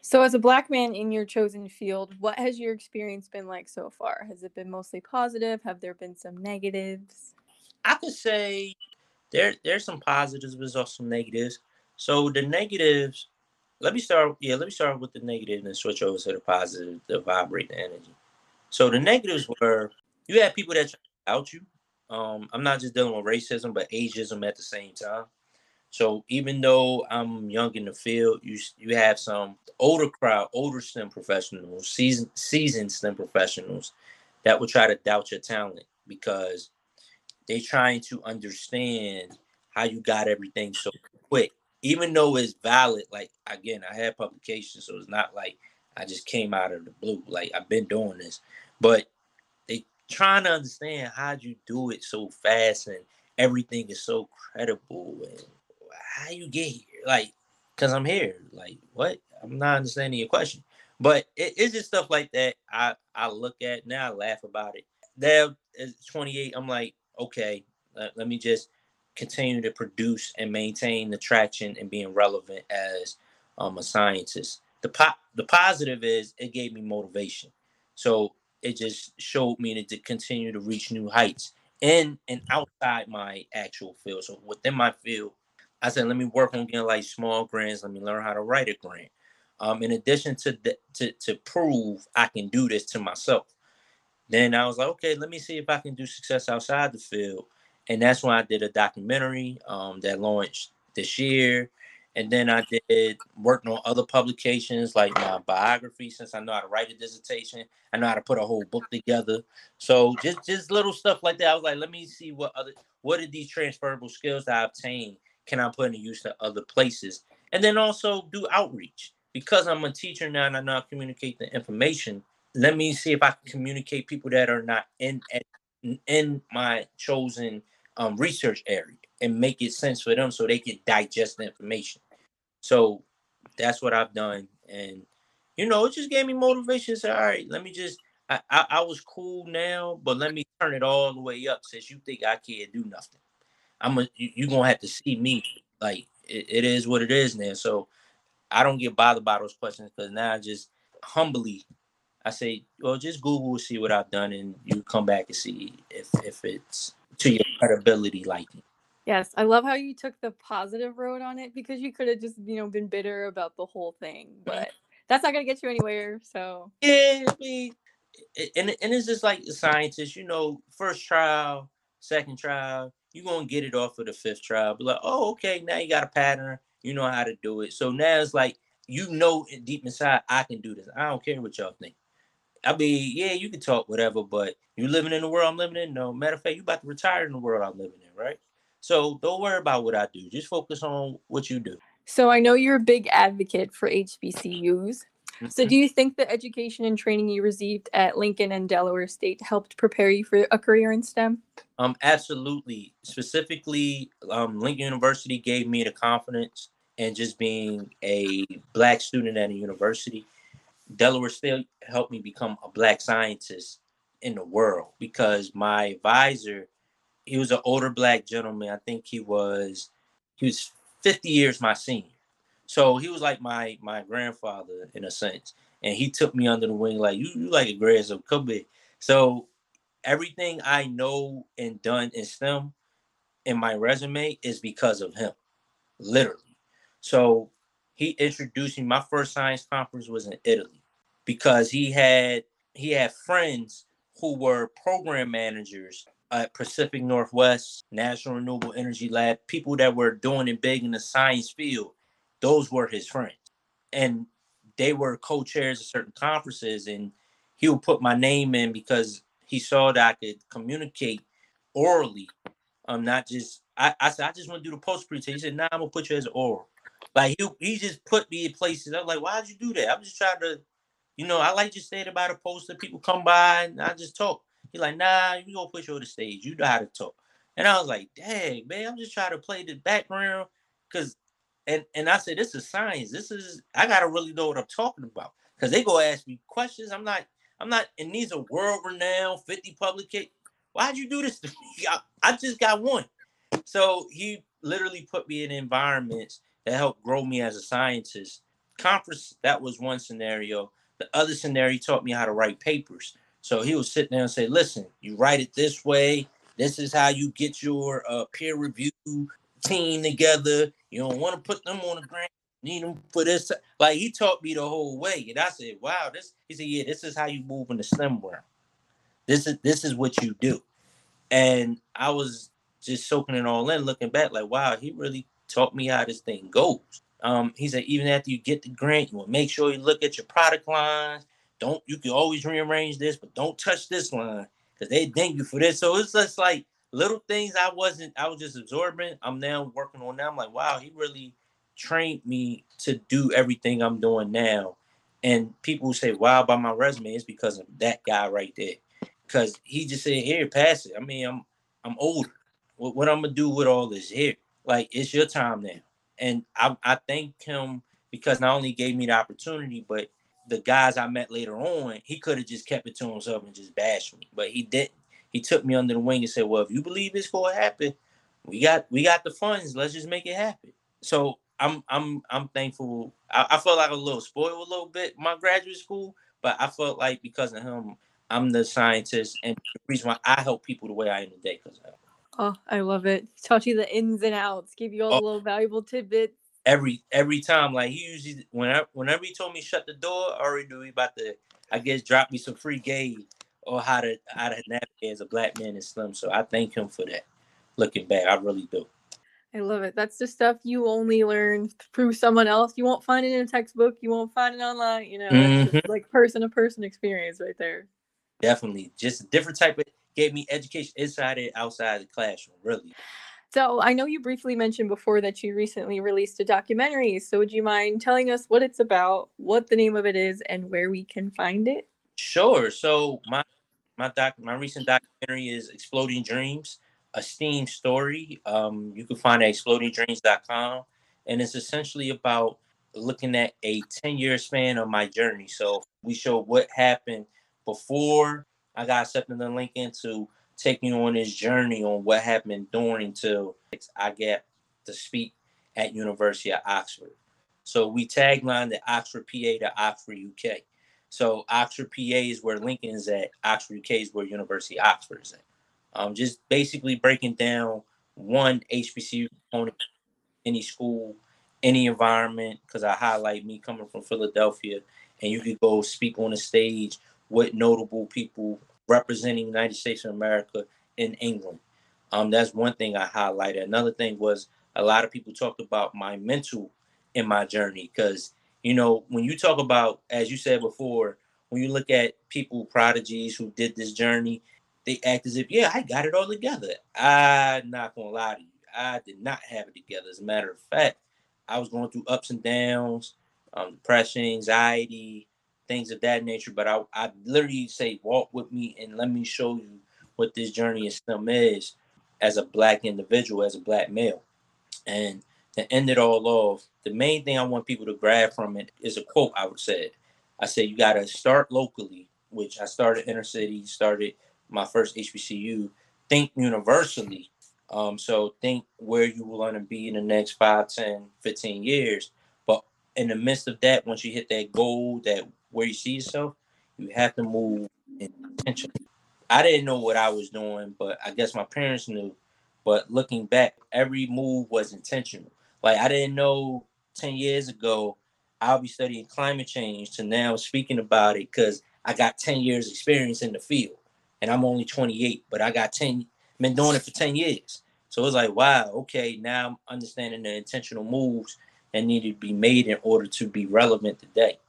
So, as a black man in your chosen field, what has your experience been like so far? Has it been mostly positive? Have there been some negatives? I could say there there's some positives, but there's also some negatives. So the negatives, let me start. Yeah, let me start with the negative and switch over to the positive, the vibrate the energy. So the negatives were you have people that out you. Um, I'm not just dealing with racism, but ageism at the same time. So even though I'm young in the field, you you have some older crowd, older STEM professionals, seasoned seasoned STEM professionals that will try to doubt your talent because they're trying to understand how you got everything so quick. Even though it's valid, like again, I had publications, so it's not like I just came out of the blue. Like I've been doing this, but trying to understand how you do it so fast and everything is so credible and how you get here? Like, cause I'm here. Like, what? I'm not understanding your question. But it, it's just stuff like that. I I look at now, I laugh about it. There is 28. I'm like, okay, let, let me just continue to produce and maintain the traction and being relevant as um, a scientist. The po- the positive is it gave me motivation. So it just showed me to, to continue to reach new heights in and outside my actual field. So within my field, I said, let me work on getting like small grants. Let me learn how to write a grant. Um, in addition to the, to to prove I can do this to myself. Then I was like, okay, let me see if I can do success outside the field. And that's when I did a documentary um, that launched this year. And then I did working on other publications like my biography, since I know how to write a dissertation, I know how to put a whole book together. So just just little stuff like that. I was like, let me see what other what are these transferable skills that I obtained can I put into use to other places? And then also do outreach. Because I'm a teacher now and I know how to communicate the information, let me see if I can communicate people that are not in in my chosen um, research area and make it sense for them so they can digest the information. So that's what I've done, and you know, it just gave me motivation. Say, all right, let me just. I, I, I was cool now, but let me turn it all the way up. Since you think I can't do nothing, I'm a, you, you gonna have to see me. Like it, it is what it is now. So I don't get bothered by those questions because now I just humbly I say, well, just Google see what I've done, and you come back and see if if it's to your credibility liking. Yes, I love how you took the positive road on it because you could have just you know been bitter about the whole thing, mm-hmm. but that's not gonna get you anywhere. So yeah, I mean, and and it's just like the scientists, you know, first trial, second trial, you're gonna get it off of the fifth trial. Be like, oh, okay, now you got a pattern, you know how to do it. So now it's like you know deep inside, I can do this. I don't care what y'all think. I mean, yeah, you can talk whatever, but you living in the world I'm living in. No matter of fact, you about to retire in the world I'm living in, right? So don't worry about what I do. Just focus on what you do. So I know you're a big advocate for HBCUs. So mm-hmm. do you think the education and training you received at Lincoln and Delaware State helped prepare you for a career in STEM? Um, absolutely. Specifically, um, Lincoln University gave me the confidence and just being a black student at a university Delaware State helped me become a black scientist in the world because my advisor, he was an older black gentleman. I think he was he was 50 years my senior. So he was like my my grandfather in a sense. And he took me under the wing like you, you like a grad, so come here. So everything I know and done in STEM in my resume is because of him. Literally. So he introduced me. My first science conference was in Italy because he had he had friends who were program managers at Pacific Northwest National Renewable Energy Lab, people that were doing it big in the science field. Those were his friends, and they were co-chairs of certain conferences, and he would put my name in because he saw that I could communicate orally. Um, not just I, I said I just want to do the post presentation. He said, "Nah, I'm gonna put you as oral." Like he he just put me in places. I'm like, why'd you do that? I'm just trying to, you know, I like you said about a poster. People come by and I just talk. He's like, nah, you gonna push on the stage. You know how to talk. And I was like, dang, man, I'm just trying to play the background. Cause and and I said, this is science. This is I gotta really know what I'm talking about. Cause they go ask me questions. I'm not, I'm not, and these are world renowned 50 publication. Why'd you do this to me? I, I just got one. So he literally put me in environments that helped grow me as a scientist. Conference, that was one scenario. The other scenario, taught me how to write papers. So he would sit there and say, listen, you write it this way. This is how you get your uh, peer review team together. You don't want to put them on the ground. Need them for this. Like he taught me the whole way. And I said, wow, this, he said, yeah, this is how you move in the STEM world. This is, this is what you do. And I was just soaking it all in, looking back like, wow, he really taught me how this thing goes. Um, he said, even after you get the grant, you want to make sure you look at your product lines. Don't you can always rearrange this, but don't touch this line because they ding you for this. So it's just like little things I wasn't, I was just absorbing. I'm now working on now. I'm like, wow, he really trained me to do everything I'm doing now. And people say, wow, by my resume, it's because of that guy right there. Because he just said, here, pass it. I mean, I'm I'm older. What, what I'm gonna do with all this here? Like it's your time now. And I, I thank him because not only gave me the opportunity, but the guys I met later on, he could have just kept it to himself and just bashed me. But he didn't. He took me under the wing and said, Well, if you believe it's gonna happen, we got we got the funds. Let's just make it happen. So I'm I'm I'm thankful. I, I felt like a little spoiled a little bit my graduate school, but I felt like because of him, I'm the scientist and the reason why I help people the way I am today because of him. Oh, I love it. Taught you the ins and outs, give you all oh, the little valuable tidbits. Every every time, like he usually whenever whenever he told me shut the door, I already knew he about to, I guess, drop me some free game or how to how to navigate as a black man in STEM. So I thank him for that. Looking back, I really do. I love it. That's the stuff you only learn through someone else. You won't find it in a textbook. You won't find it online. You know, mm-hmm. like person to person experience right there. Definitely, just a different type of gave me education inside and outside the classroom, really. So I know you briefly mentioned before that you recently released a documentary. So would you mind telling us what it's about, what the name of it is, and where we can find it? Sure. So my my doc my recent documentary is Exploding Dreams, a STEAM story. Um, you can find it at explodingdreams.com. And it's essentially about looking at a 10 year span of my journey. So we show what happened before I got accepted in Lincoln to taking on this journey on what happened during until I get to speak at University of Oxford. So we tagline the Oxford PA to Oxford UK. So Oxford PA is where Lincoln is at. Oxford UK is where University of Oxford is at. Um, just basically breaking down one HBCU component, any school, any environment, because I highlight me coming from Philadelphia, and you could go speak on a stage with notable people representing United States of America in England. Um, that's one thing I highlighted. Another thing was a lot of people talked about my mental in my journey because you know when you talk about as you said before when you look at people prodigies who did this journey they act as if yeah i got it all together i'm not gonna lie to you i did not have it together as a matter of fact i was going through ups and downs um, depression anxiety things of that nature but I, I literally say walk with me and let me show you what this journey of STEM is as a black individual as a black male and to end it all off, the main thing I want people to grab from it is a quote I would say. I say you got to start locally, which I started inner city, started my first HBCU. Think universally. Um, so think where you will want to be in the next 5, 10, 15 years. But in the midst of that, once you hit that goal, that where you see yourself, you have to move intentionally. I didn't know what I was doing, but I guess my parents knew. But looking back, every move was intentional. Like I didn't know 10 years ago I'll be studying climate change to now speaking about it because I got 10 years experience in the field and I'm only 28, but I got 10 been doing it for 10 years. So it's like, wow, okay, now I'm understanding the intentional moves that need to be made in order to be relevant today.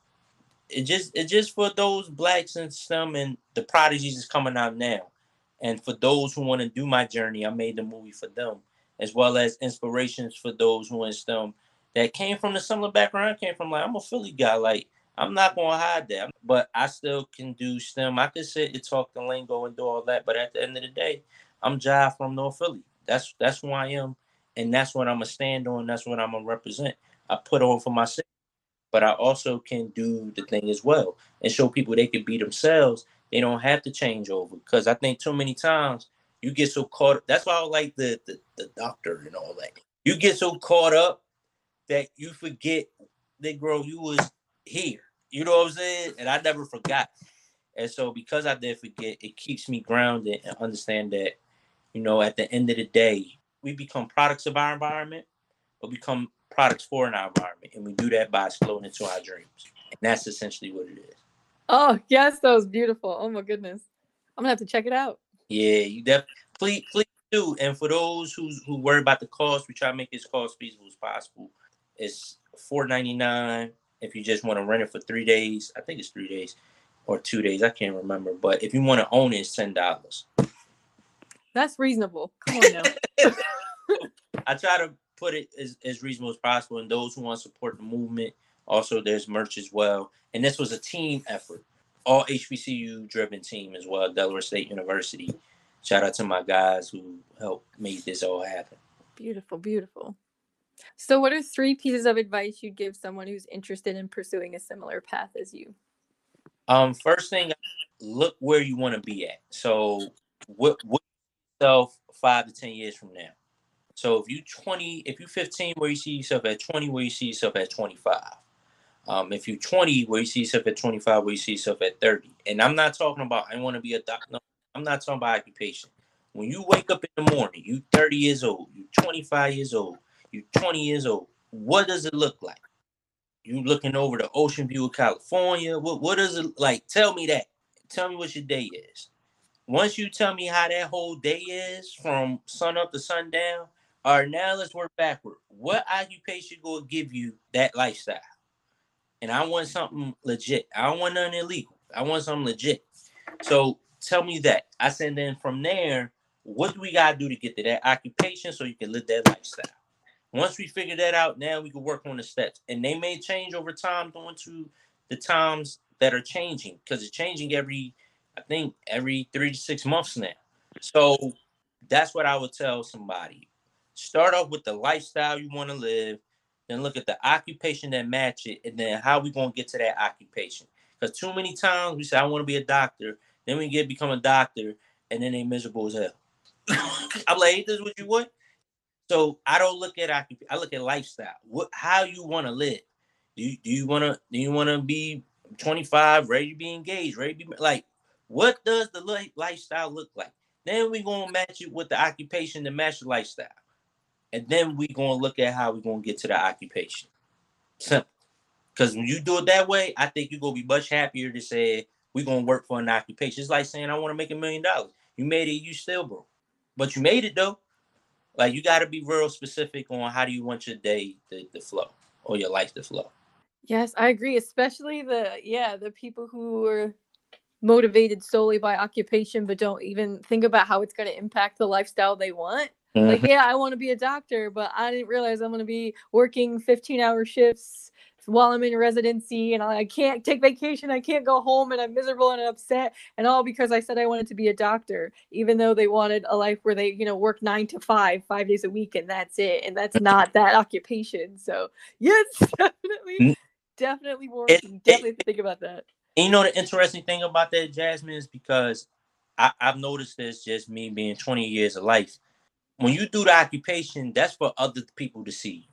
It just it's just for those blacks and some and the prodigies is coming out now. And for those who want to do my journey, I made the movie for them as well as inspirations for those who in STEM that came from the similar background. came from like I'm a Philly guy, like I'm not gonna hide that, but I still can do STEM. I can sit and talk the lingo and do all that, but at the end of the day, I'm Jive from North Philly. That's that's who I am, and that's what I'm gonna stand on. That's what I'm gonna represent. I put on for myself, but I also can do the thing as well and show people they can be themselves. They don't have to change over because I think too many times you get so caught. That's why I like the, the the doctor and all that. You get so caught up that you forget that girl you was here. You know what I'm saying? And I never forgot. And so because I did forget, it keeps me grounded and understand that, you know, at the end of the day, we become products of our environment, but become products for an environment. And we do that by exploding into our dreams. And that's essentially what it is. Oh, yes, that was beautiful. Oh my goodness. I'm gonna have to check it out. Yeah, you definitely please please do. And for those who who worry about the cost, we try to make this cost feasible as possible. It's four ninety nine if you just want to rent it for three days. I think it's three days or two days. I can't remember. But if you want to own it, it's ten dollars. That's reasonable. Come on now. I try to put it as, as reasonable as possible. And those who want to support the movement, also there's merch as well. And this was a team effort all HBCU driven team as well, Delaware State University. Shout out to my guys who helped make this all happen. Beautiful, beautiful. So, what are three pieces of advice you'd give someone who's interested in pursuing a similar path as you? Um, first thing, look where you want to be at. So, what what yourself five to ten years from now. So, if you twenty, if you fifteen, where you see yourself at twenty, where you see yourself at twenty five. Um, if you're 20, where you see yourself at 25, where you see yourself at 30. And I'm not talking about I want to be a doctor. No, I'm not talking about occupation. When you wake up in the morning, you 30 years old, you 25 years old, you 20 years old. What does it look like? You looking over the ocean view of California? What what does it like? Tell me that. Tell me what your day is. Once you tell me how that whole day is from sun up to sundown, all right, now let's work backward. What occupation will give you that lifestyle? and I want something legit. I don't want nothing illegal. I want something legit. So tell me that. I said then from there, what do we gotta do to get to that occupation so you can live that lifestyle? Once we figure that out, now we can work on the steps. And they may change over time going to the times that are changing because it's changing every, I think, every three to six months now. So that's what I would tell somebody. Start off with the lifestyle you want to live, then look at the occupation that match it, and then how we gonna get to that occupation. Because too many times we say I want to be a doctor, then we get become a doctor, and then they miserable as hell. I'm like, hey, this is what you want. So I don't look at occupation. I look at lifestyle. What how you want to live. Do you do you want to do you want to be 25, ready to be engaged, ready to be like what does the lifestyle look like? Then we gonna match it with the occupation to match the lifestyle, and then we're gonna look at how we're gonna get to the occupation. Simple. Because when you do it that way, I think you're gonna be much happier to say we're gonna work for an occupation. It's like saying I want to make a million dollars. You made it, you still broke, but you made it though. Like you got to be real specific on how do you want your day to, to flow or your life to flow. Yes, I agree. Especially the yeah the people who are motivated solely by occupation but don't even think about how it's going to impact the lifestyle they want. Mm-hmm. Like, yeah, I want to be a doctor, but I didn't realize I'm going to be working 15 hour shifts while I'm in residency and I can't take vacation. I can't go home and I'm miserable and upset and all because I said I wanted to be a doctor, even though they wanted a life where they, you know, work nine to five, five days a week and that's it. And that's not that occupation. So yes, definitely, definitely more. Definitely it, think about that. you know, the interesting thing about that, Jasmine, is because I, I've noticed this just me being 20 years of life. When you do the occupation, that's for other people to see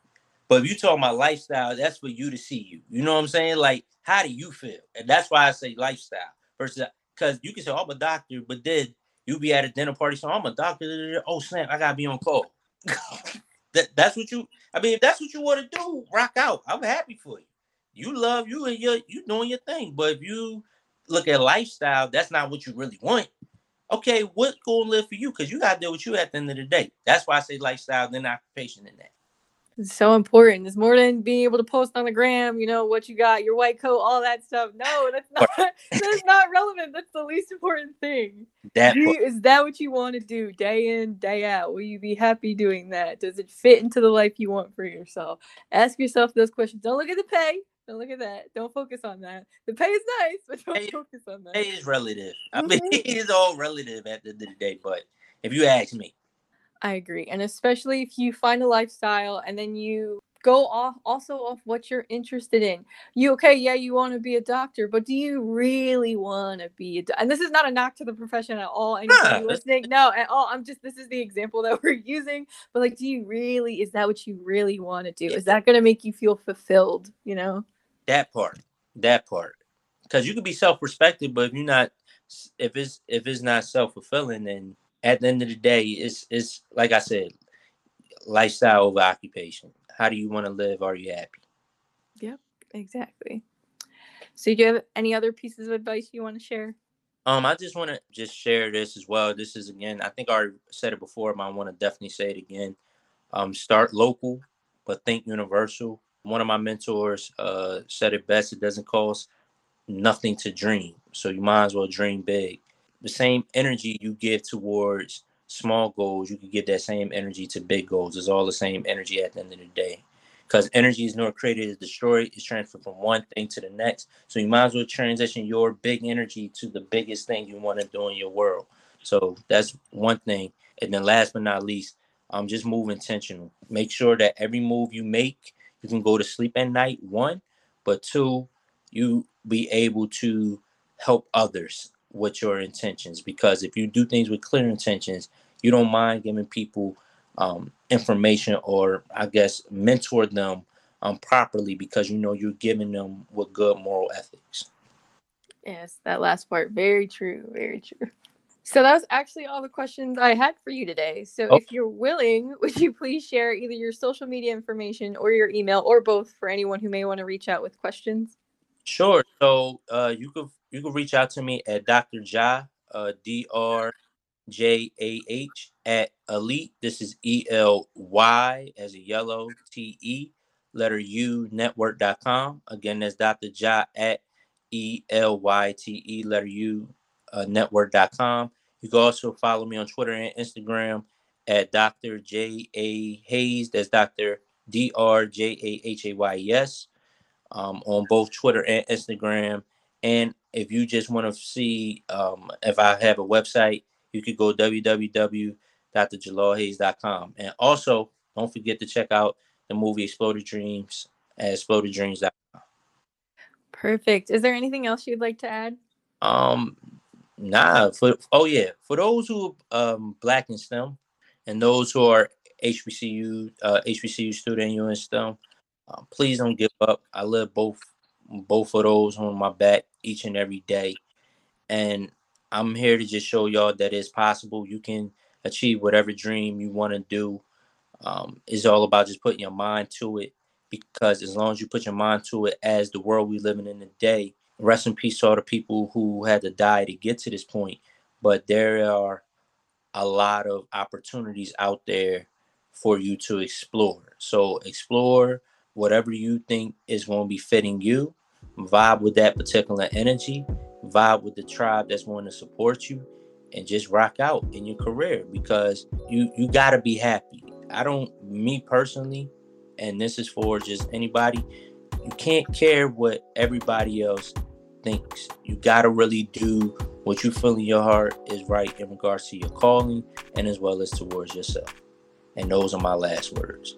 but if you talk about lifestyle, that's for you to see you. You know what I'm saying? Like, how do you feel? And that's why I say lifestyle versus because you can say, oh, I'm a doctor, but then you be at a dinner party, so I'm a doctor. Oh snap, I gotta be on call. that, that's what you I mean, if that's what you want to do, rock out. I'm happy for you. You love you and you you doing your thing. But if you look at lifestyle, that's not what you really want. Okay, what's gonna live for you? Because you gotta deal with you at the end of the day. That's why I say lifestyle, then occupation in that. It's so important. It's more than being able to post on the gram, you know, what you got, your white coat, all that stuff. No, that's not that's not relevant. That's the least important thing. That you, is that what you want to do day in, day out? Will you be happy doing that? Does it fit into the life you want for yourself? Ask yourself those questions. Don't look at the pay. Don't look at that. Don't focus on that. The pay is nice, but don't pay, focus on that. Pay is relative. I mean, mm-hmm. it's all relative at the end of the day. But if you ask me, I agree. And especially if you find a lifestyle and then you go off also off what you're interested in. You okay, yeah, you want to be a doctor, but do you really want to be a do- and this is not a knock to the profession at all. Anybody listening? No, at all. I'm just this is the example that we're using. But like, do you really is that what you really want to do? Is that gonna make you feel fulfilled, you know? That part. That part. Because you could be self-respected, but if you're not if it's if it's not self-fulfilling, then at the end of the day, it's it's like I said, lifestyle over occupation. How do you want to live? Are you happy? Yep, exactly. So, do you have any other pieces of advice you want to share? Um, I just want to just share this as well. This is again, I think I already said it before, but I want to definitely say it again. Um, start local, but think universal. One of my mentors uh, said it best: it doesn't cost nothing to dream, so you might as well dream big the same energy you give towards small goals, you can give that same energy to big goals. It's all the same energy at the end of the day. Because energy is nor created is destroyed, it's transferred from one thing to the next. So you might as well transition your big energy to the biggest thing you want to do in your world. So that's one thing. And then last but not least, um, just move intentional. Make sure that every move you make, you can go to sleep at night, one, but two, you be able to help others with your intentions because if you do things with clear intentions you don't mind giving people um, information or i guess mentor them um, properly because you know you're giving them with good moral ethics. Yes that last part very true very true so that was actually all the questions i had for you today so oh. if you're willing would you please share either your social media information or your email or both for anyone who may want to reach out with questions Sure. So uh, you could you can reach out to me at Dr. Jah, uh, D R J A H at Elyte. This is E L Y as a yellow T E letter U network.com. Again, that's Dr. Jah at E L Y T E letter U uh, network.com. You can also follow me on Twitter and Instagram at Dr. J A Hayes. That's Dr. D R J A H A Y E S um, on both Twitter and Instagram And if you just want to see um, if I have a website, you could go www.thejalalhayes.com. And also, don't forget to check out the movie Exploded Dreams at explodedreams.com. Perfect. Is there anything else you'd like to add? Um, nah. For oh yeah, for those who um black in STEM and those who are HBCU uh, HBCU student you in STEM, uh, please don't give up. I live both both of those on my back each and every day, and I'm here to just show y'all that it's possible. You can achieve whatever dream you want to do. Um, it's all about just putting your mind to it because as long as you put your mind to it as the world we living in today rest in peace to all the people who had to die to get to this point. But there are a lot of opportunities out there for you to explore. So explore whatever you think is going to be fitting you. Vibe with that particular energy. Vibe with the tribe that's going to support you. And just rock out in your career because you you got to be happy. I don't me personally and this is for just anybody. You can't care what everybody else thinks. You got to really do what you feel in your heart is right in regards to your calling and as well as towards yourself. And those are my last words.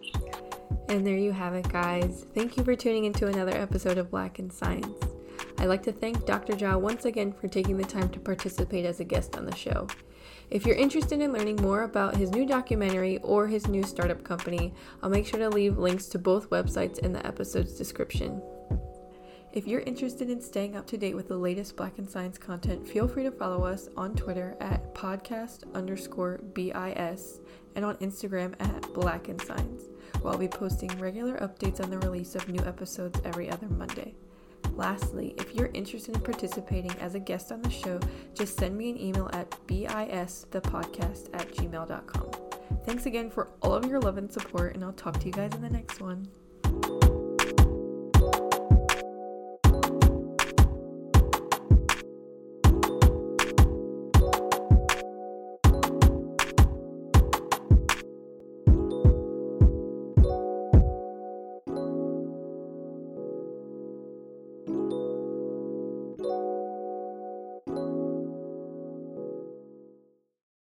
And there you have it, guys. Thank you for tuning into another episode of Black in Science. I'd like to thank Dr. Jah once again for taking the time to participate as a guest on the show. If you're interested in learning more about his new documentary or his new startup company, I'll make sure to leave links to both websites in the episode's description. If you're interested in staying up to date with the latest Black in Science content, feel free to follow us on Twitter at podcast underscore BIS and on Instagram at Black in Science, where I'll be posting regular updates on the release of new episodes every other Monday. Lastly, if you're interested in participating as a guest on the show, just send me an email at bisthepodcast at gmail.com. Thanks again for all of your love and support, and I'll talk to you guys in the next one.